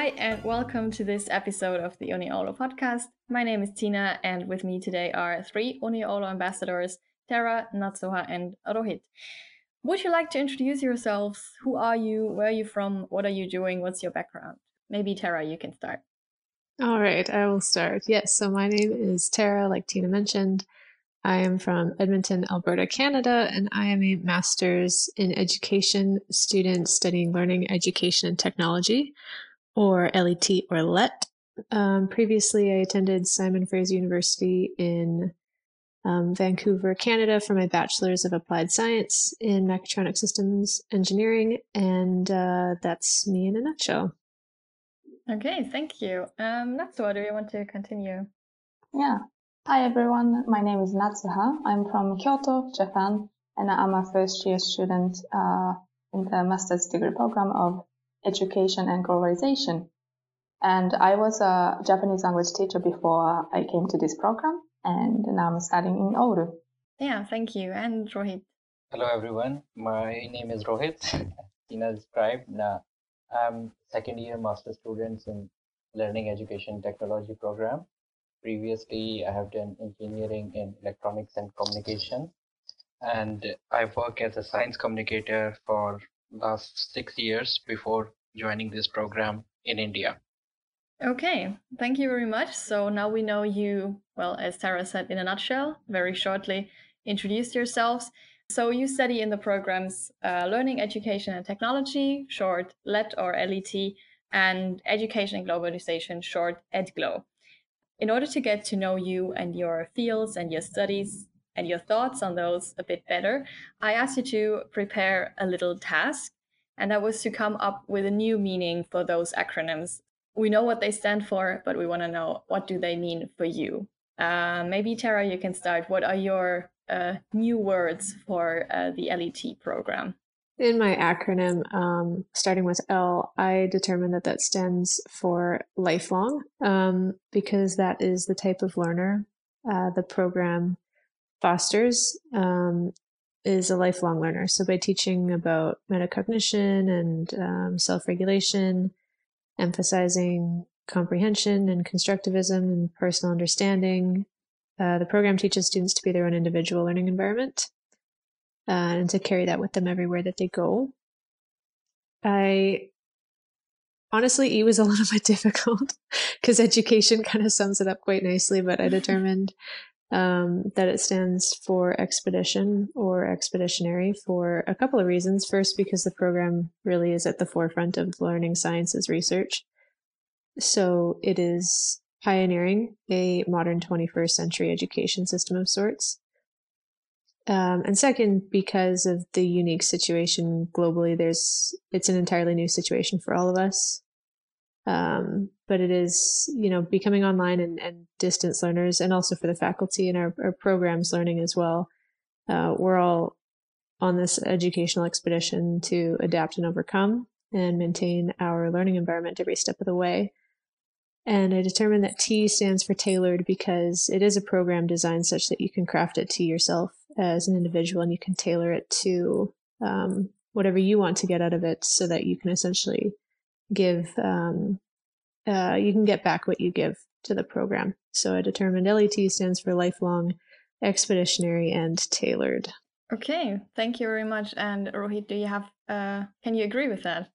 Hi, and welcome to this episode of the Uni Oulu podcast. My name is Tina, and with me today are three Uni Oulu ambassadors Tara, Natsuha, and Rohit. Would you like to introduce yourselves? Who are you? Where are you from? What are you doing? What's your background? Maybe Tara, you can start. All right, I will start. Yes, so my name is Tara, like Tina mentioned. I am from Edmonton, Alberta, Canada, and I am a master's in education student studying learning, education, and technology, or LET or LET. Um, previously, I attended Simon Fraser University in um, Vancouver, Canada, for my bachelor's of applied science in mechatronic systems engineering, and uh, that's me in a nutshell. Okay, thank you. Um, Natsuha, do you want to continue? Yeah. Hi everyone, my name is Natsuha. I'm from Kyoto, Japan, and I'm a first year student uh, in the master's degree program of education and globalization. And I was a Japanese language teacher before I came to this program, and now I'm studying in Oulu. Yeah, thank you. And Rohit. Hello everyone, my name is Rohit. Tina described. Now, I'm second year master students in learning education technology program. Previously, I have done engineering in electronics and communication, and I work as a science communicator for last six years before joining this program in India. Okay, thank you very much. So now we know you, well, as Tara said in a nutshell, very shortly introduced yourselves. So you study in the programs uh, Learning, Education and Technology, short LET or LET, and Education and Globalization, short EDGLO. In order to get to know you and your fields and your studies and your thoughts on those a bit better, I asked you to prepare a little task, and that was to come up with a new meaning for those acronyms. We know what they stand for, but we want to know what do they mean for you. Uh, maybe Tara, you can start. What are your uh, new words for uh, the LET program? In my acronym, um, starting with L, I determined that that stands for lifelong um, because that is the type of learner uh, the program fosters um, is a lifelong learner. So by teaching about metacognition and um, self-regulation, emphasizing comprehension and constructivism and personal understanding, uh, the program teaches students to be their own individual learning environment uh, and to carry that with them everywhere that they go. I honestly, E was a little bit difficult because education kind of sums it up quite nicely, but I determined um, that it stands for expedition or expeditionary for a couple of reasons. First, because the program really is at the forefront of learning sciences research. So it is pioneering a modern 21st century education system of sorts. Um, and second, because of the unique situation globally, there's it's an entirely new situation for all of us. Um, but it is, you know, becoming online and, and distance learners, and also for the faculty and our, our programs learning as well. Uh, we're all on this educational expedition to adapt and overcome and maintain our learning environment every step of the way. And I determined that T stands for tailored because it is a program designed such that you can craft it to yourself as an individual and you can tailor it to um, whatever you want to get out of it so that you can essentially give, um, uh, you can get back what you give to the program. So I determined LET stands for lifelong, expeditionary, and tailored. Okay, thank you very much. And Rohit, do you have, uh, can you agree with that?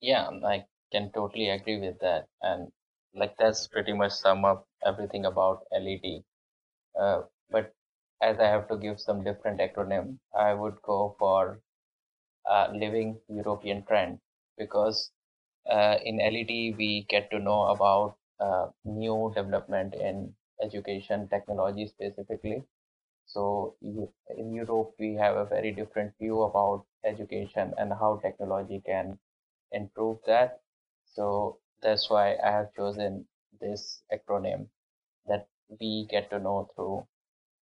Yeah, I can totally agree with that. And like that's pretty much sum up everything about LET. Uh, but as I have to give some different acronym, I would go for uh, living European trend because uh, in LET we get to know about uh, new development in education technology specifically. So in Europe we have a very different view about education and how technology can improve that. So that's why I have chosen this acronym that we get to know through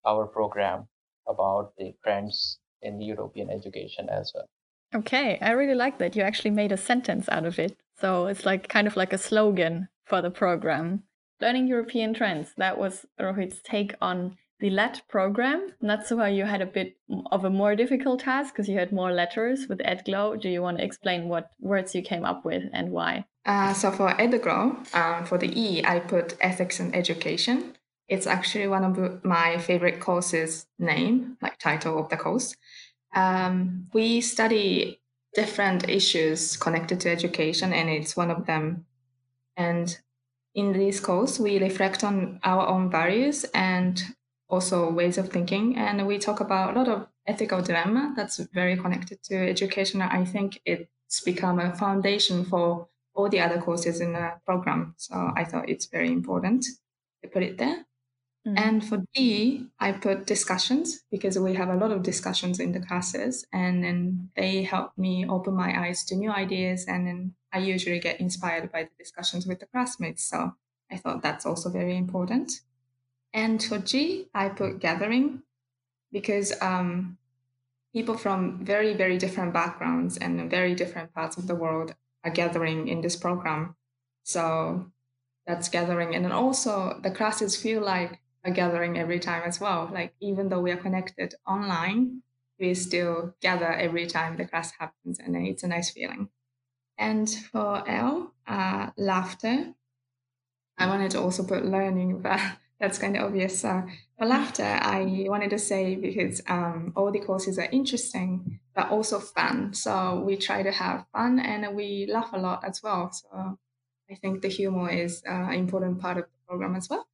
our program about the trends in European education as well. Okay, I really like that you actually made a sentence out of it. So it's like kind of like a slogan for the program. Learning European trends. That was Rohit's take on the LET program. Natsuha, you had a bit of a more difficult task because you had more letters with EdGlo. Do you want to explain what words you came up with and why? Uh, so for EdGlo, um, for the E, I put ethics and education. It's actually one of my favorite courses name, like title of the course. Um, we study different issues connected to education, and it's one of them. And in this course, we reflect on our own values and also ways of thinking, and we talk about a lot of ethical dilemma that's very connected to education. I think it's become a foundation for all the other courses in the program. So I thought it's very important to put it there. Mm. And for D, I put discussions because we have a lot of discussions in the classes, and then they help me open my eyes to new ideas. And then I usually get inspired by the discussions with the classmates. So I thought that's also very important. And for G, I put gathering because um, people from very, very different backgrounds and very different parts of the world are gathering in this program. So that's gathering. And then also the classes feel like a gathering every time as well. Like even though we are connected online, we still gather every time the class happens, and it's a nice feeling. And for L, uh, laughter. I wanted to also put learning, but that's kind of obvious. Uh, for laughter, I wanted to say because um, all the courses are interesting, but also fun. So we try to have fun and we laugh a lot as well. So I think the humor is uh, an important part of the program as well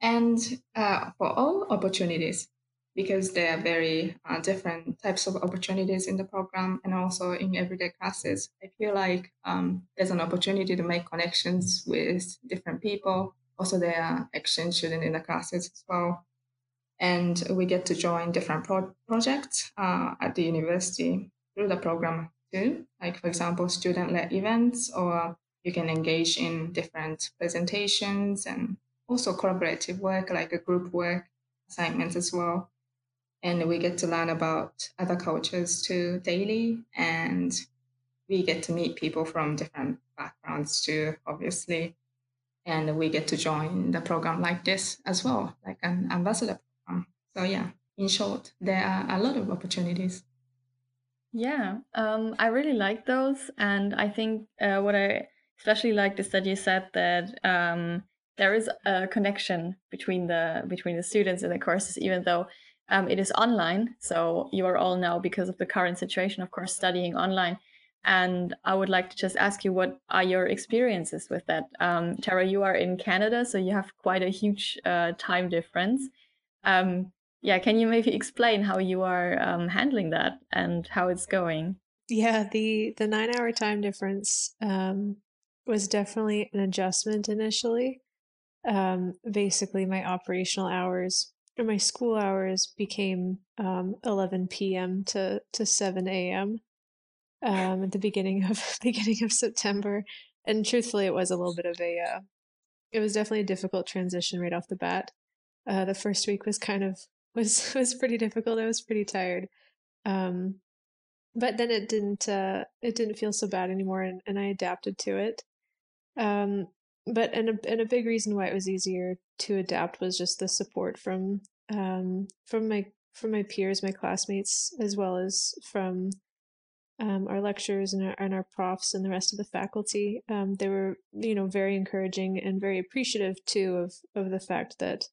and uh, for all opportunities because there are very uh, different types of opportunities in the program and also in everyday classes. I feel like um, there's an opportunity to make connections with different people. Also, there are exchange students in the classes as well. And we get to join different pro- projects uh, at the university through the program too. Like, for example, student led events, or you can engage in different presentations and also collaborative work, like a group work assignments as well. And we get to learn about other cultures too daily. And we get to meet people from different backgrounds too, obviously. And we get to join the program like this as well, like an ambassador program. So, yeah, in short, there are a lot of opportunities. Yeah, um, I really like those. And I think uh, what I especially liked is that you said that um, there is a connection between the between the students and the courses, even though um, it is online. So you are all now, because of the current situation, of course, studying online. And I would like to just ask you, what are your experiences with that? Um, Tara, you are in Canada, so you have quite a huge uh, time difference. Um, yeah, can you maybe explain how you are um, handling that and how it's going? Yeah, the the nine hour time difference um, was definitely an adjustment initially um, basically my operational hours or my school hours became um, 11 p.m. to to 7 a.m. Um, at the beginning of beginning of September, and truthfully, it was a little bit of a uh, it was definitely a difficult transition right off the bat. Uh, the first week was kind of was was pretty difficult. I was pretty tired, um, but then it didn't uh, it didn't feel so bad anymore, and, and I adapted to it. Um, but and a, and a big reason why it was easier to adapt was just the support from um, from my from my peers, my classmates, as well as from um, our lecturers and our, and our profs and the rest of the faculty. Um, they were, you know, very encouraging and very appreciative too of of the fact that,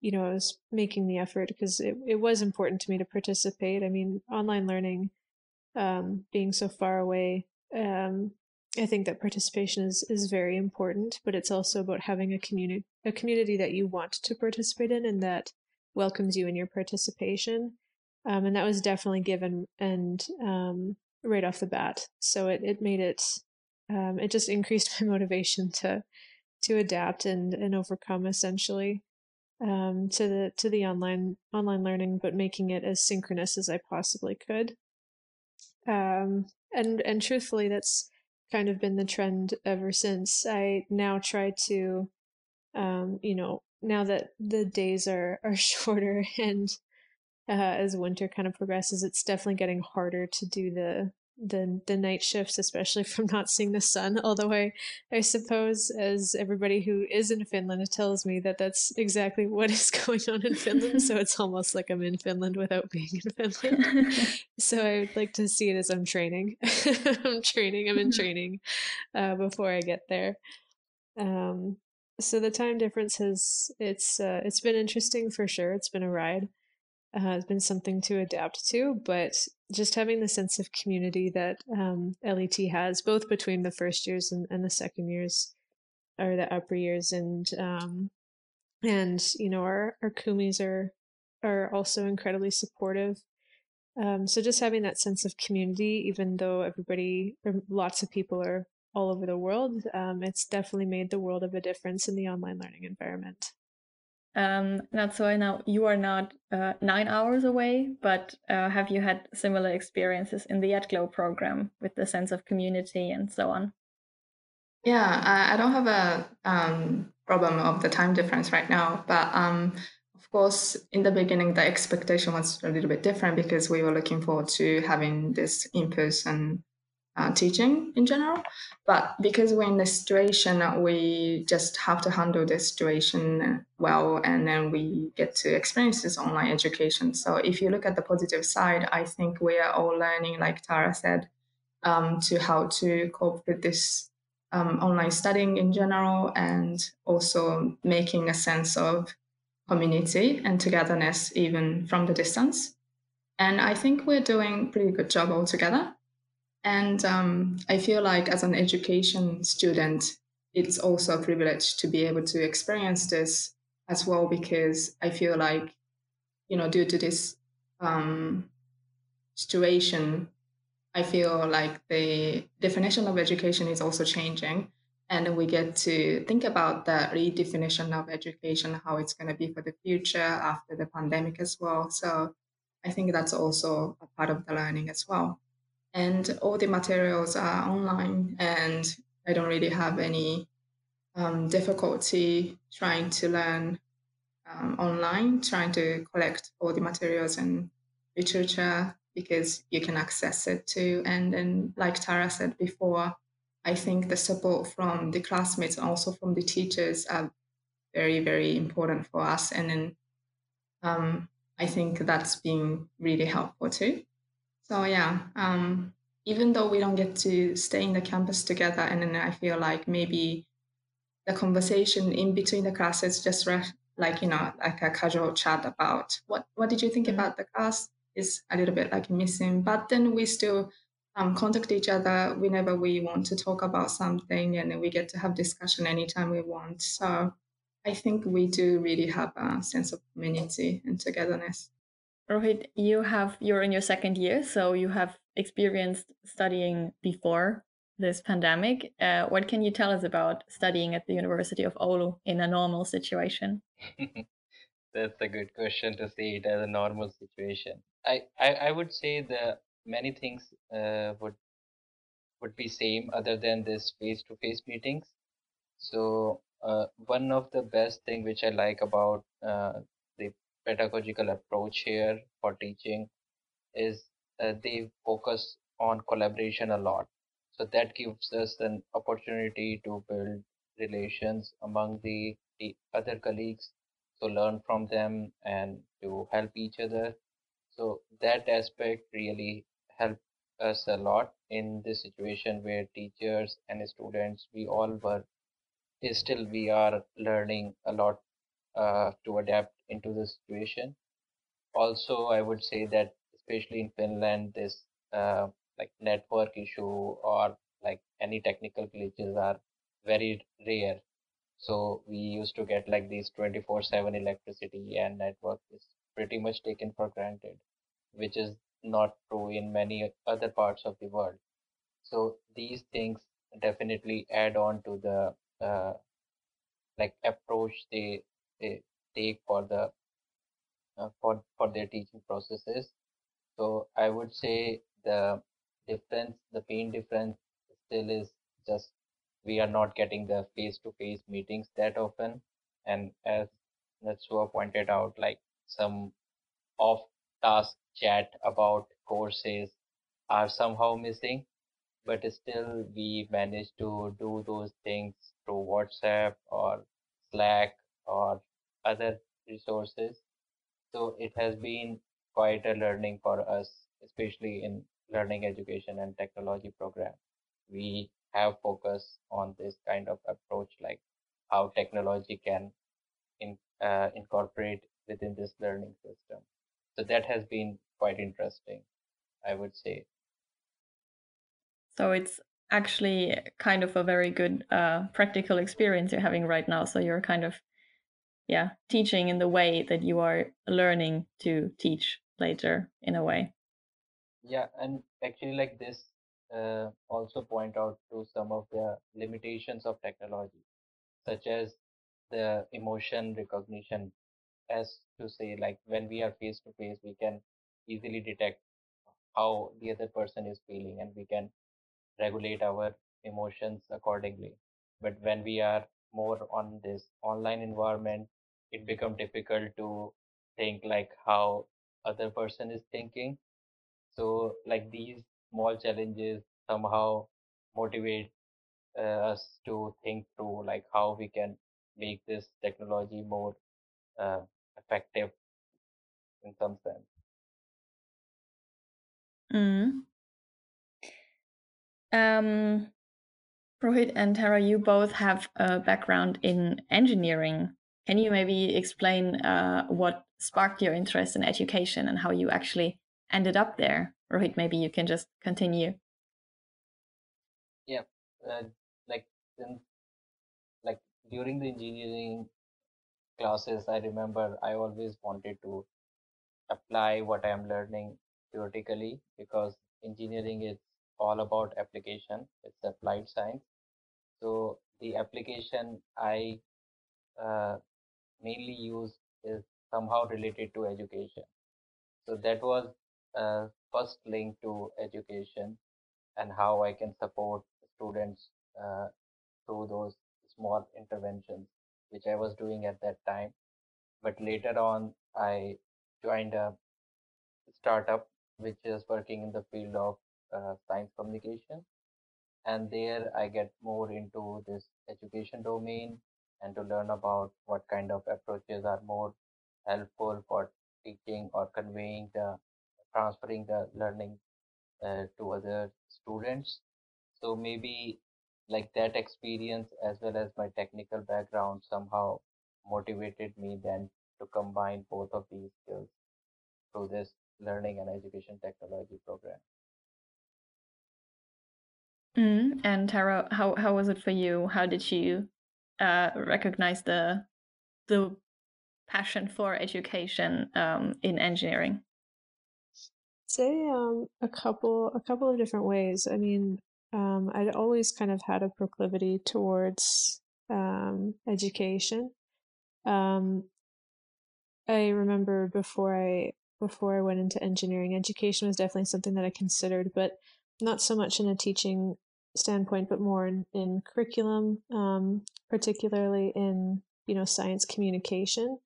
you know, I was making the effort because it, it was important to me to participate. I mean, online learning, um, being so far away, um, I think that participation is is very important, but it's also about having a community a community that you want to participate in and that welcomes you in your participation. Um, and that was definitely given and um, right off the bat. So it it made it um, it just increased my motivation to to adapt and and overcome essentially um, to the to the online online learning, but making it as synchronous as I possibly could. Um, and and truthfully, that's kind of been the trend ever since. I now try to, um, you know, now that the days are are shorter and uh, as winter kind of progresses, it's definitely getting harder to do the the the night shifts, especially from not seeing the sun. Although I, I suppose, as everybody who is in Finland tells me that that's exactly what is going on in Finland. so it's almost like I'm in Finland without being in Finland. so I would like to see it as I'm training. I'm training. I'm in training uh, before I get there. Um, so the time difference has it's uh, it's been interesting for sure. It's been a ride uh, has been something to adapt to, but just having the sense of community that um, LET has, both between the first years and, and the second years, or the upper years, and um, and you know our our kumis are are also incredibly supportive. Um, so just having that sense of community, even though everybody or lots of people are all over the world, um, it's definitely made the world of a difference in the online learning environment. Um, Natsuha, now you are not uh, nine hours away, but uh, have you had similar experiences in the EdGlo program with the sense of community and so on? Yeah, I, I don't have a um, problem of the time difference right now, but um, of course, in the beginning, the expectation was a little bit different because we were looking forward to having this in-person uh, teaching in general. But because we're in this situation, we just have to handle this situation well, and then we get to experience this online education. So if you look at the positive side, I think we are all learning, like Tara said, um, to how to cope with this um, online studying in general, and also making a sense of community and togetherness even from the distance. And I think we're doing pretty good job altogether. And um, I feel like as an education student, it's also a privilege to be able to experience this as well because I feel like, you know, due to this um, situation, I feel like the definition of education is also changing. And we get to think about the redefinition of education, how it's going to be for the future after the pandemic as well. So I think that's also a part of the learning as well and all the materials are online and i don't really have any um, difficulty trying to learn um, online trying to collect all the materials and literature because you can access it too. And then like tara said before i think the support from the classmates also from the teachers are very very important for us. And then um, i think that's been really helpful too so yeah, um, even though we don't get to stay in the campus together, and then I feel like maybe the conversation in between the classes just like you know like a casual chat about what what did you think mm-hmm. about the class is a little bit like missing. But then we still um, contact each other whenever we want to talk about something, and then we get to have discussion anytime we want. So I think we do really have a sense of community and togetherness. Rohit, you have you're in your second year, so you have experienced studying before this pandemic. Uh, what can you tell us about studying at the University of Oulu in a normal situation? That's a good question to see it as a normal situation. I, I, I would say the many things uh, would would be same other than this face-to-face meetings. So uh, one of the best thing which I like about uh, pedagogical approach here for teaching is uh, they focus on collaboration a lot. So that gives us an opportunity to build relations among the, the other colleagues, to learn from them and to help each other. So that aspect really helped us a lot in this situation where teachers and students, we all were, still we are learning a lot uh, to adapt into the situation. Also, I would say that especially in Finland, this uh, like network issue or like any technical glitches are very rare. So we used to get like these 24/7 electricity and network is pretty much taken for granted, which is not true in many other parts of the world. So these things definitely add on to the uh, like approach they they take for the uh, for for their teaching processes. So i would say the difference the main difference still is just we are not getting the face to face meetings that often. And as Natsuha pointed out like some off task chat about courses are somehow missing, but still we manage to do those things through WhatsApp or Slack or other resources. So it has been quite a learning for us, especially in learning education and technology program. We have focus on this kind of approach, like how technology can in, uh, incorporate within this learning system. So that has been quite interesting, I would say. So it's actually kind of a very good uh, practical experience you're having right now. So you're kind of, yeah, teaching in the way that you are learning to teach later in a way. Yeah, and actually, like this, uh, also point out to some of the limitations of technology, such as the emotion recognition. As to say, like when we are face to face, we can easily detect how the other person is feeling, and we can regulate our emotions accordingly. But when we are more on this online environment, it becomes difficult to think like how other person is thinking. So like these small challenges somehow motivate uh, us to think through like how we can make this technology more uh, effective in some sense. Mm. Um, Rohit and Tara, you both have a background in engineering. Can you maybe explain uh, what sparked your interest in education and how you actually ended up there? Rohit, maybe you can just continue. Yeah, uh, like since like during the engineering classes, I remember I always wanted to apply what I am learning theoretically because engineering is all about application. It's applied science. So the application I uh, mainly use is somehow related to education. So that was uh, first link to education and how I can support students uh, through those small interventions, which I was doing at that time. But later on, I joined a startup which is working in the field of uh, science communication. And there I get more into this education domain and to learn about what kind of approaches are more helpful for teaching or conveying the transferring the learning uh, to other students. So maybe like that experience as well as my technical background somehow motivated me then to combine both of these skills through this learning and education technology program. Mm, and Tara, how how was it for you? How did you uh, recognize the the passion for education um, in engineering? Say um, a couple a couple of different ways. I mean, um, I'd always kind of had a proclivity towards um, education. Um, I remember before I before I went into engineering, education was definitely something that I considered, but not so much in a teaching standpoint, but more in, in curriculum, um, particularly in you know science communication,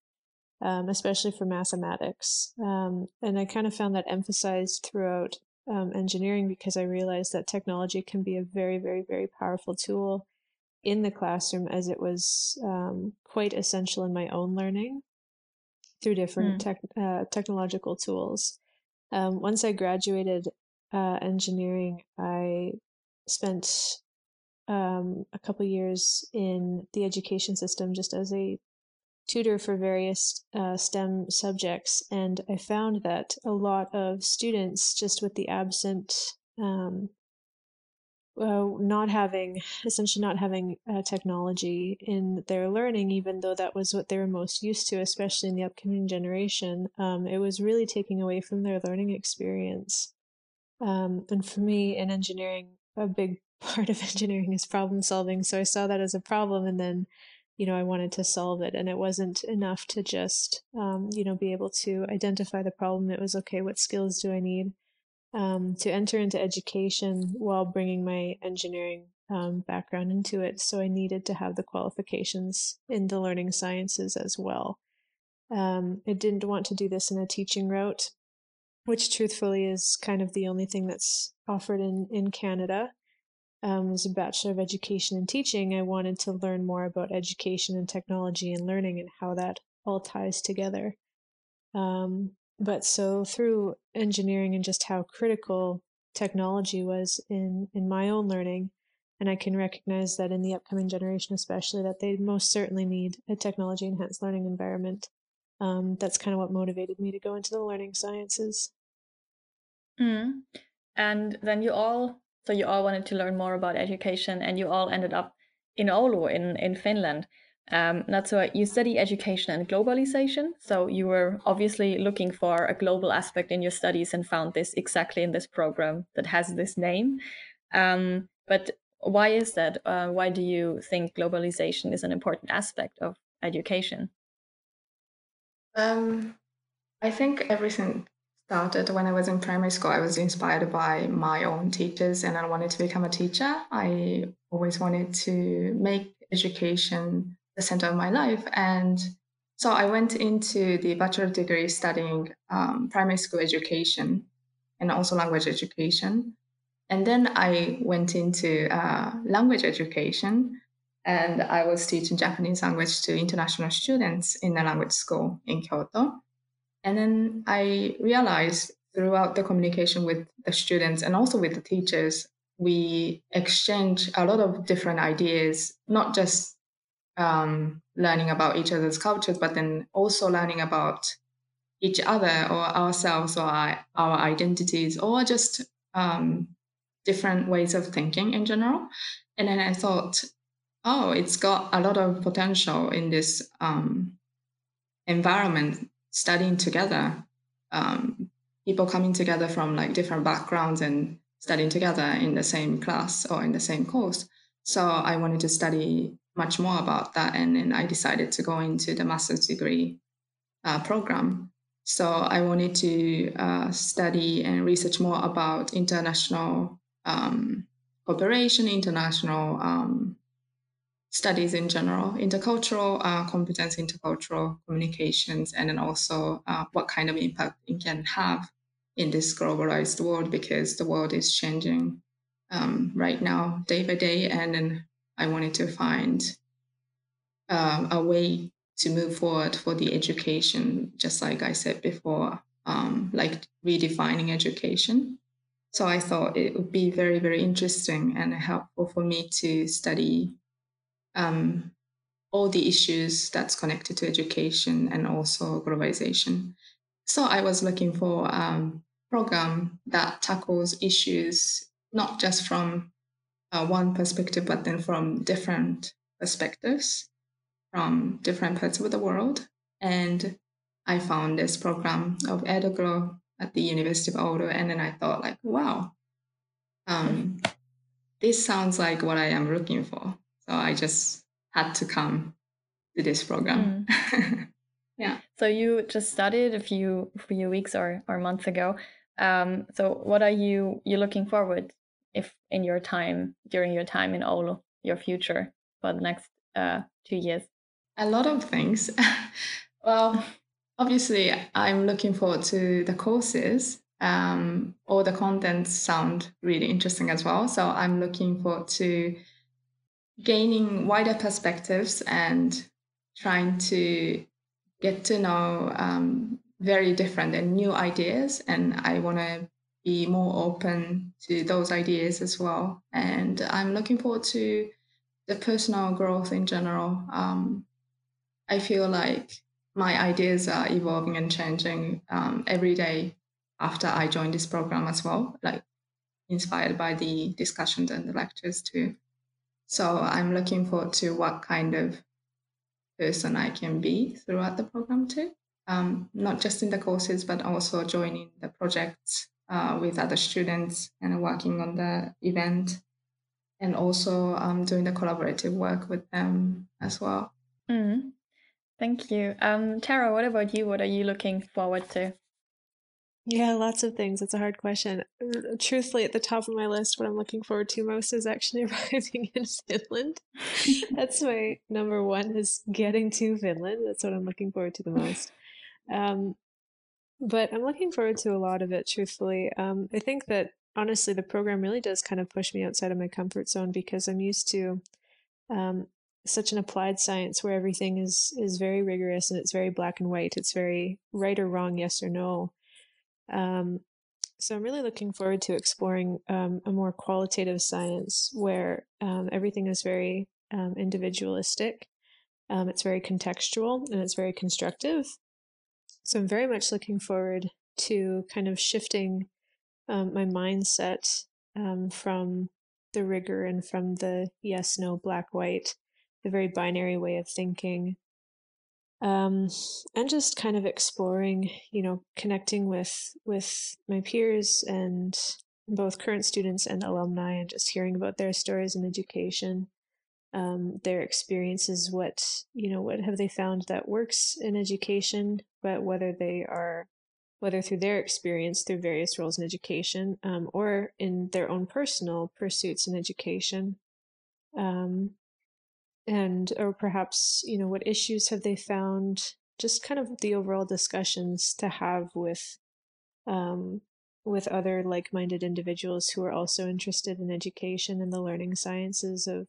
um, especially for mathematics. Um, and I kind of found that emphasized throughout um, engineering because I realized that technology can be a very, very, very powerful tool in the classroom, as it was um, quite essential in my own learning through different mm. tech, uh, technological tools. Um, once I graduated uh, engineering, I spent um, a couple years in the education system just as a tutor for various uh, STEM subjects, and I found that a lot of students, just with the absent, um, uh, not having, essentially not having uh, technology in their learning, even though that was what they were most used to, especially in the upcoming generation, um, it was really taking away from their learning experience. Um, and for me in engineering, a big part of engineering is problem solving. So I saw that as a problem and then, you know, I wanted to solve it. And it wasn't enough to just, um, you know, be able to identify the problem. It was okay, what skills do I need um, to enter into education while bringing my engineering um, background into it? So I needed to have the qualifications in the learning sciences as well. Um, I didn't want to do this in a teaching route which truthfully is kind of the only thing that's offered in, in Canada. Um, as a Bachelor of Education and Teaching, I wanted to learn more about education and technology and learning and how that all ties together. Um, but so through engineering and just how critical technology was in, in my own learning, and I can recognize that in the upcoming generation, especially, that they most certainly need a technology enhanced learning environment. Um, that's kind of what motivated me to go into the learning sciences. Mm. And then you all, so you all wanted to learn more about education, and you all ended up in Oulu in in Finland. Um, why you study education and globalization. So you were obviously looking for a global aspect in your studies and found this exactly in this program that has this name. Um, but why is that? Uh, why do you think globalization is an important aspect of education? Um, I think everything started when I was in primary school. I was inspired by my own teachers and I wanted to become a teacher. I always wanted to make education the center of my life. And so I went into the bachelor degree studying um, primary school education and also language education. And then I went into uh, language education and I was teaching Japanese language to international students in a language school in Kyoto. And then I realized throughout the communication with the students and also with the teachers, we exchange a lot of different ideas, not just um, learning about each other's cultures, but then also learning about each other or ourselves or our, our identities or just um, different ways of thinking in general. And then I thought, oh, it's got a lot of potential in this um, environment, studying together, um, people coming together from like different backgrounds and studying together in the same class or in the same course. So I wanted to study much more about that. And then I decided to go into the master's degree uh, program. So I wanted to uh, study and research more about international um, cooperation, international um, studies in general, intercultural uh, competence, intercultural communications, and then also uh, what kind of impact it can have in this globalized world because the world is changing um, right now, day by day. And then I wanted to find um, a way to move forward for the education, just like I said before, um, like redefining education. So I thought it would be very, very interesting and helpful for me to study um, all the issues that's connected to education and also globalization. So I was looking for a um, program that tackles issues not just from uh, one perspective, but then from different perspectives from different parts of the world. And I found this program of EduGlow at the University of Oulu, and then I thought, like, wow, um, this sounds like what I am looking for. So I just had to come to this program. Mm. yeah. So you just studied a few few weeks or or months ago. Um, so what are you you looking forward if in your time during your time in Oulu, your future for the next uh, two years? A lot of things. well, obviously, I'm looking forward to the courses. Um, all the contents sound really interesting as well. So I'm looking forward to gaining wider perspectives and trying to get to know um, very different and new ideas. And I want to be more open to those ideas as well. And I'm looking forward to the personal growth in general. Um, I feel like my ideas are evolving and changing um, every day after I joined this program as well, like inspired by the discussions and the lectures too. So I'm looking forward to what kind of person I can be throughout the program too. Um, not just in the courses, but also joining the projects uh, with other students and working on the event and also um, doing the collaborative work with them as well. Mm. Thank you. Um, Tara, what about you? What are you looking forward to? Yeah, lots of things. It's a hard question. Truthfully, at the top of my list, what I'm looking forward to most is actually arriving in Finland. That's my number one is getting to Finland. That's what I'm looking forward to the most. Um, but I'm looking forward to a lot of it, truthfully. Um, I think that honestly, the program really does kind of push me outside of my comfort zone because I'm used to um, such an applied science where everything is is very rigorous and it's very black and white. It's very right or wrong, yes or no. Um, so I'm really looking forward to exploring um, a more qualitative science where um, everything is very um, individualistic. Um, it's very contextual and it's very constructive. So I'm very much looking forward to kind of shifting um, my mindset from the rigor and from the yes, no, black, white, the very binary way of thinking. Um, and just kind of exploring, you know, connecting with with my peers and both current students and alumni, and just hearing about their stories in education, um, their experiences, what you know, what have they found that works in education, but whether they are whether through their experience through various roles in education um, or in their own personal pursuits in education um, and or perhaps you know what issues have they found just kind of the overall discussions to have with um, with other like-minded individuals who are also interested in education and the learning sciences of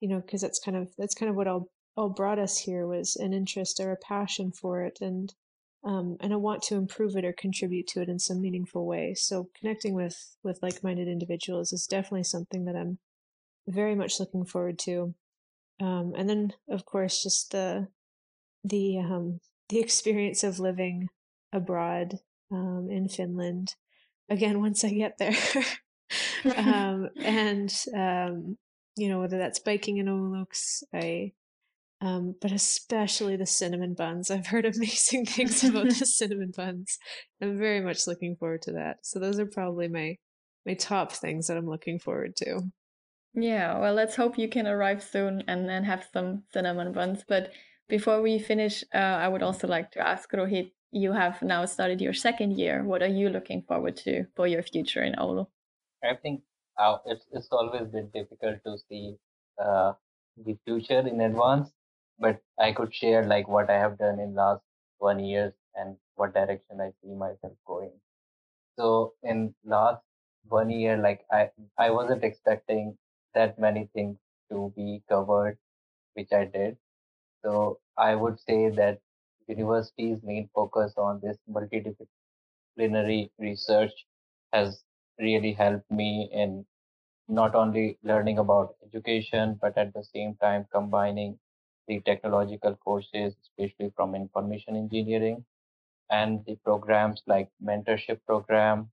you know because that's kind of that's kind of what all all brought us here was an interest or a passion for it and um, and I want to improve it or contribute to it in some meaningful way. So connecting with with like-minded individuals is definitely something that I'm very much looking forward to. Um, and then, of course, just the the um, the experience of living abroad um, in Finland. Again, once I get there, um, and um, you know whether that's biking in Ouluks, I um, but especially the cinnamon buns. I've heard amazing things about the cinnamon buns. I'm very much looking forward to that. So those are probably my my top things that I'm looking forward to. Yeah, well, let's hope you can arrive soon and then have some cinnamon buns. But before we finish, uh, I would also like to ask Rohit. You have now started your second year. What are you looking forward to for your future in Oulu? I think uh, it's it's always been difficult to see uh, the future in advance but I could share like what I have done in last one years and what direction I see myself going. So in last one year, like I, I wasn't expecting that many things to be covered, which I did. So I would say that university's main focus on this multidisciplinary research has really helped me in not only learning about education, but at the same time combining the technological courses, especially from information engineering, and the programs like mentorship program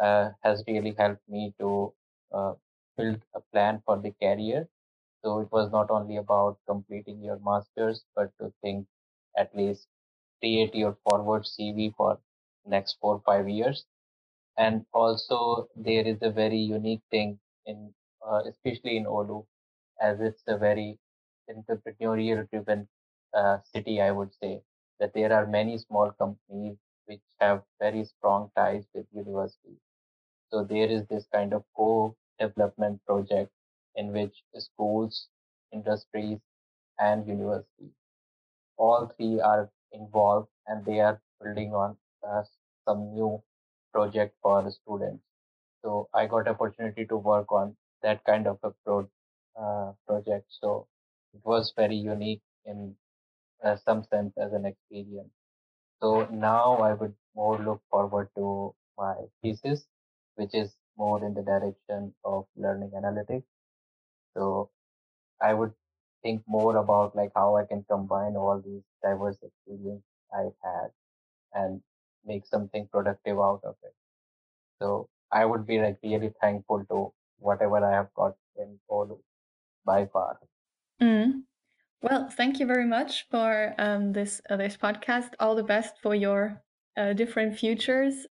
uh, has really helped me to uh, build a plan for the career. So it was not only about completing your masters, but to think at least create your forward CV for next four five years. And also there is a very unique thing in, uh, especially in Oulu, as it's a very entrepreneurial driven uh, city, I would say that there are many small companies which have very strong ties with universities. So there is this kind of co-development project in which schools, industries, and universities, all three are involved and they are building on uh, some new project for students. So I got opportunity to work on that kind of a pro, uh, project. So it was very unique in uh, some sense as an experience. So now I would more look forward to my thesis, which is more in the direction of learning analytics. So I would think more about like how I can combine all these diverse experience I've had and make something productive out of it. So I would be like really thankful to whatever I have got in Oulu by far. Mm. Well, thank you very much for um, this uh, this podcast. All the best for your uh, different futures.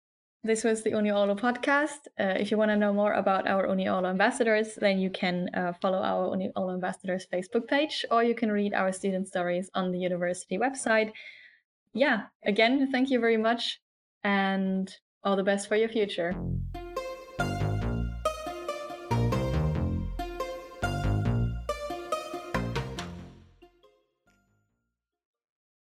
This was the Uni Oulu podcast. Uh, if you want to know more about our Uni Oulu ambassadors, then you can uh, follow our Uni Oulu ambassadors Facebook page, or you can read our student stories on the university website. Yeah, again, thank you very much, and all the best for your future.